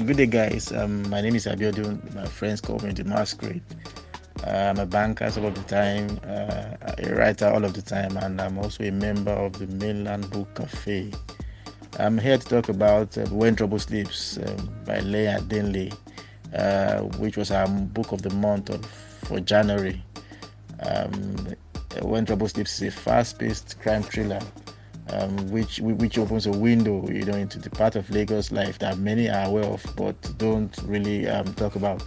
good day, guys. Um, my name is Abiodun. My friends call me the Maskuraid. Uh, I'm a banker some of the time, uh, a writer all of the time, and I'm also a member of the Mainland Book Cafe. I'm here to talk about uh, When Trouble Sleeps um, by Leye Adenle, uh, which was our book of the month of, for January. Um, when Trouble Sleeps is a fast-paced crime thriller um, which which opens a window, you know, into the part of Lagos life that many are aware of but don't really um, talk about.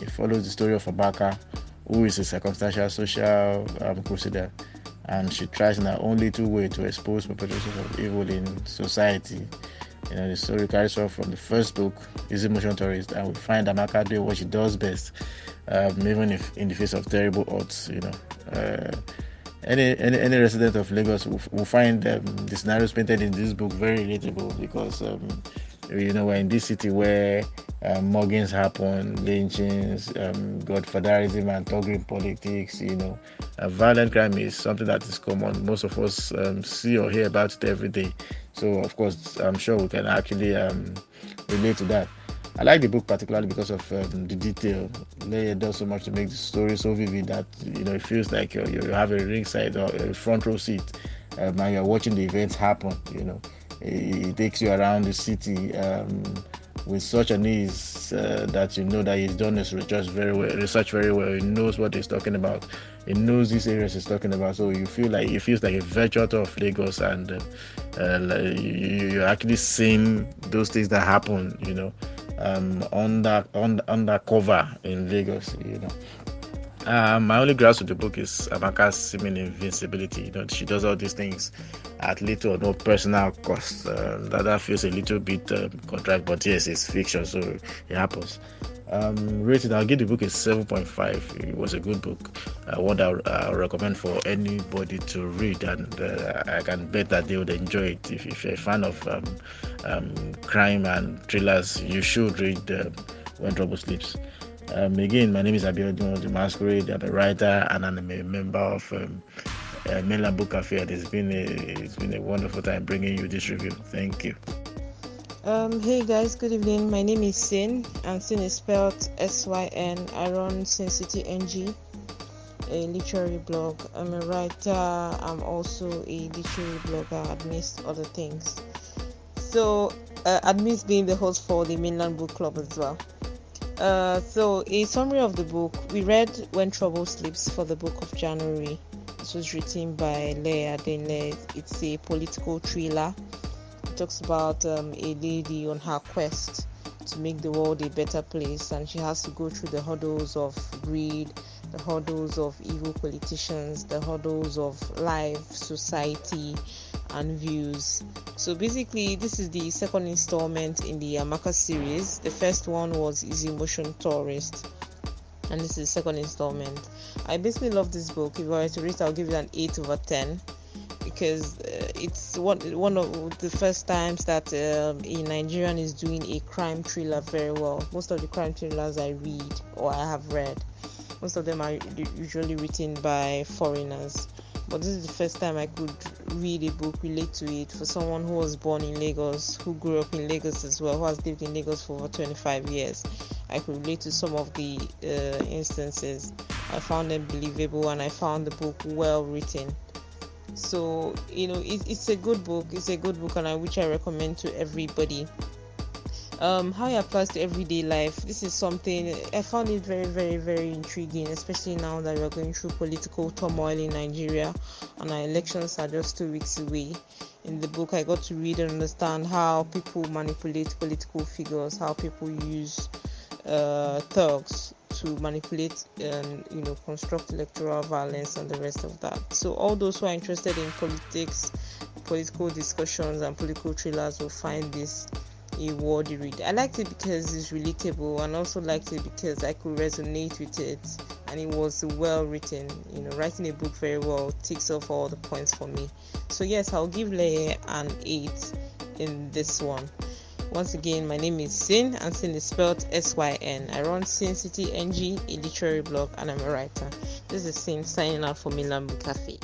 It follows the story of Amaka, who is a circumstantial social um, crusader, and she tries in her own little way to expose perpetrators of evil in society. You know, the story carries off from the first book, Easy Motion Tourist, and we find Amaka doing what she does best, um, even if in the face of terrible odds. You know. Uh, any, any any resident of Lagos will, will find um, the scenarios painted in this book very relatable because um, you know we're in this city where um, muggings happen, lynchings, um, godfatherism, and thuggery politics. You know, uh, violent crime is something that is common. Most of us um, see or hear about it every day. So of course, I'm sure we can actually um, relate to that. I like the book particularly because of um, the detail. Leye does so much to make the story so vivid that you know it feels like you you have a ringside or a front row seat, um, and you're watching the events happen. You know, it, it takes you around the city um, with such an ease uh, that you know that he's done his research very well. Research very well. He knows what he's talking about. He knows these areas he's talking about. So you feel like it feels like a virtual tour of Lagos, and uh, uh, you, you're actually seeing those things that happen. You know um, under, under undercover in Lagos. You know, uh, my only grasp with the book is Amaka's seeming invincibility. You know, she does all these things at little or no personal cost. Uh, that, that feels a little bit um, contrived, but yes, it's fiction, so it happens. Um, rated, I'll give the book a 7.5. It was a good book. Uh, that I recommend for anybody to read, and uh, I can bet that they would enjoy it. If, if you're a fan of um, um, crime and thrillers, you should read uh, When Trouble Sleeps. Um, again, my name is Abiodun the Maskuraid. I'm a writer and I'm a member of um, uh, Book Cafe. It's been a it's been a wonderful time bringing you this review. Thank you. Um, hey guys, good evening. My name is Syn, and Syn is spelled S Y N. I run Syn City NG, a literary blog. I'm a writer. I'm also a literary blogger, amidst other things. So, uh, amidst being the host for the Mainland Book Club as well. Uh, so, a summary of the book. We read When Trouble Sleeps for the book of January. This was written by Leye Adenle. It's a political thriller talks about um, a lady on her quest to make the world a better place, and she has to go through the hurdles of greed, the hurdles of evil politicians, the hurdles of life, society, and views. So basically, this is the second installment in the Amaka series. The first one was Easy Motion Tourist, and this is the second installment. I basically love this book. If I were to rate, it, I'll give it an 8 over 10 because uh, it's one one of the first times that um, a Nigerian is doing a crime thriller very well. Most of the crime thrillers I read or I have read, most of them are usually written by foreigners. But this is the first time I could read a book, relate to it for someone who was born in Lagos, who grew up in Lagos as well, who has lived in Lagos for over 25 years. I could relate to some of the uh, instances. I found them believable and I found the book well written so you know it, it's a good book. It's a good book and I, which i recommend to everybody. Um, how it applies to everyday life. This is something i found it very very very intriguing especially now that we're going through political turmoil in nigeria and our elections are just two weeks away. In the book i got to read and understand how people manipulate political figures how people use uh, thugs to manipulate and you know construct electoral violence and the rest of that. So all those who are interested in politics, political discussions and political thrillers will find this a worthy read. I liked it because it's relatable and also liked it because I could resonate with it and it was well written. You know, writing a book very well ticks off all the points for me. So yes, I'll give Leye an 8 in this one. Once again, my name is Syn, and Syn is spelled S Y N. I run Syn City NG, a literary blog, and I'm a writer. This is Syn signing out for Mainland Cafe.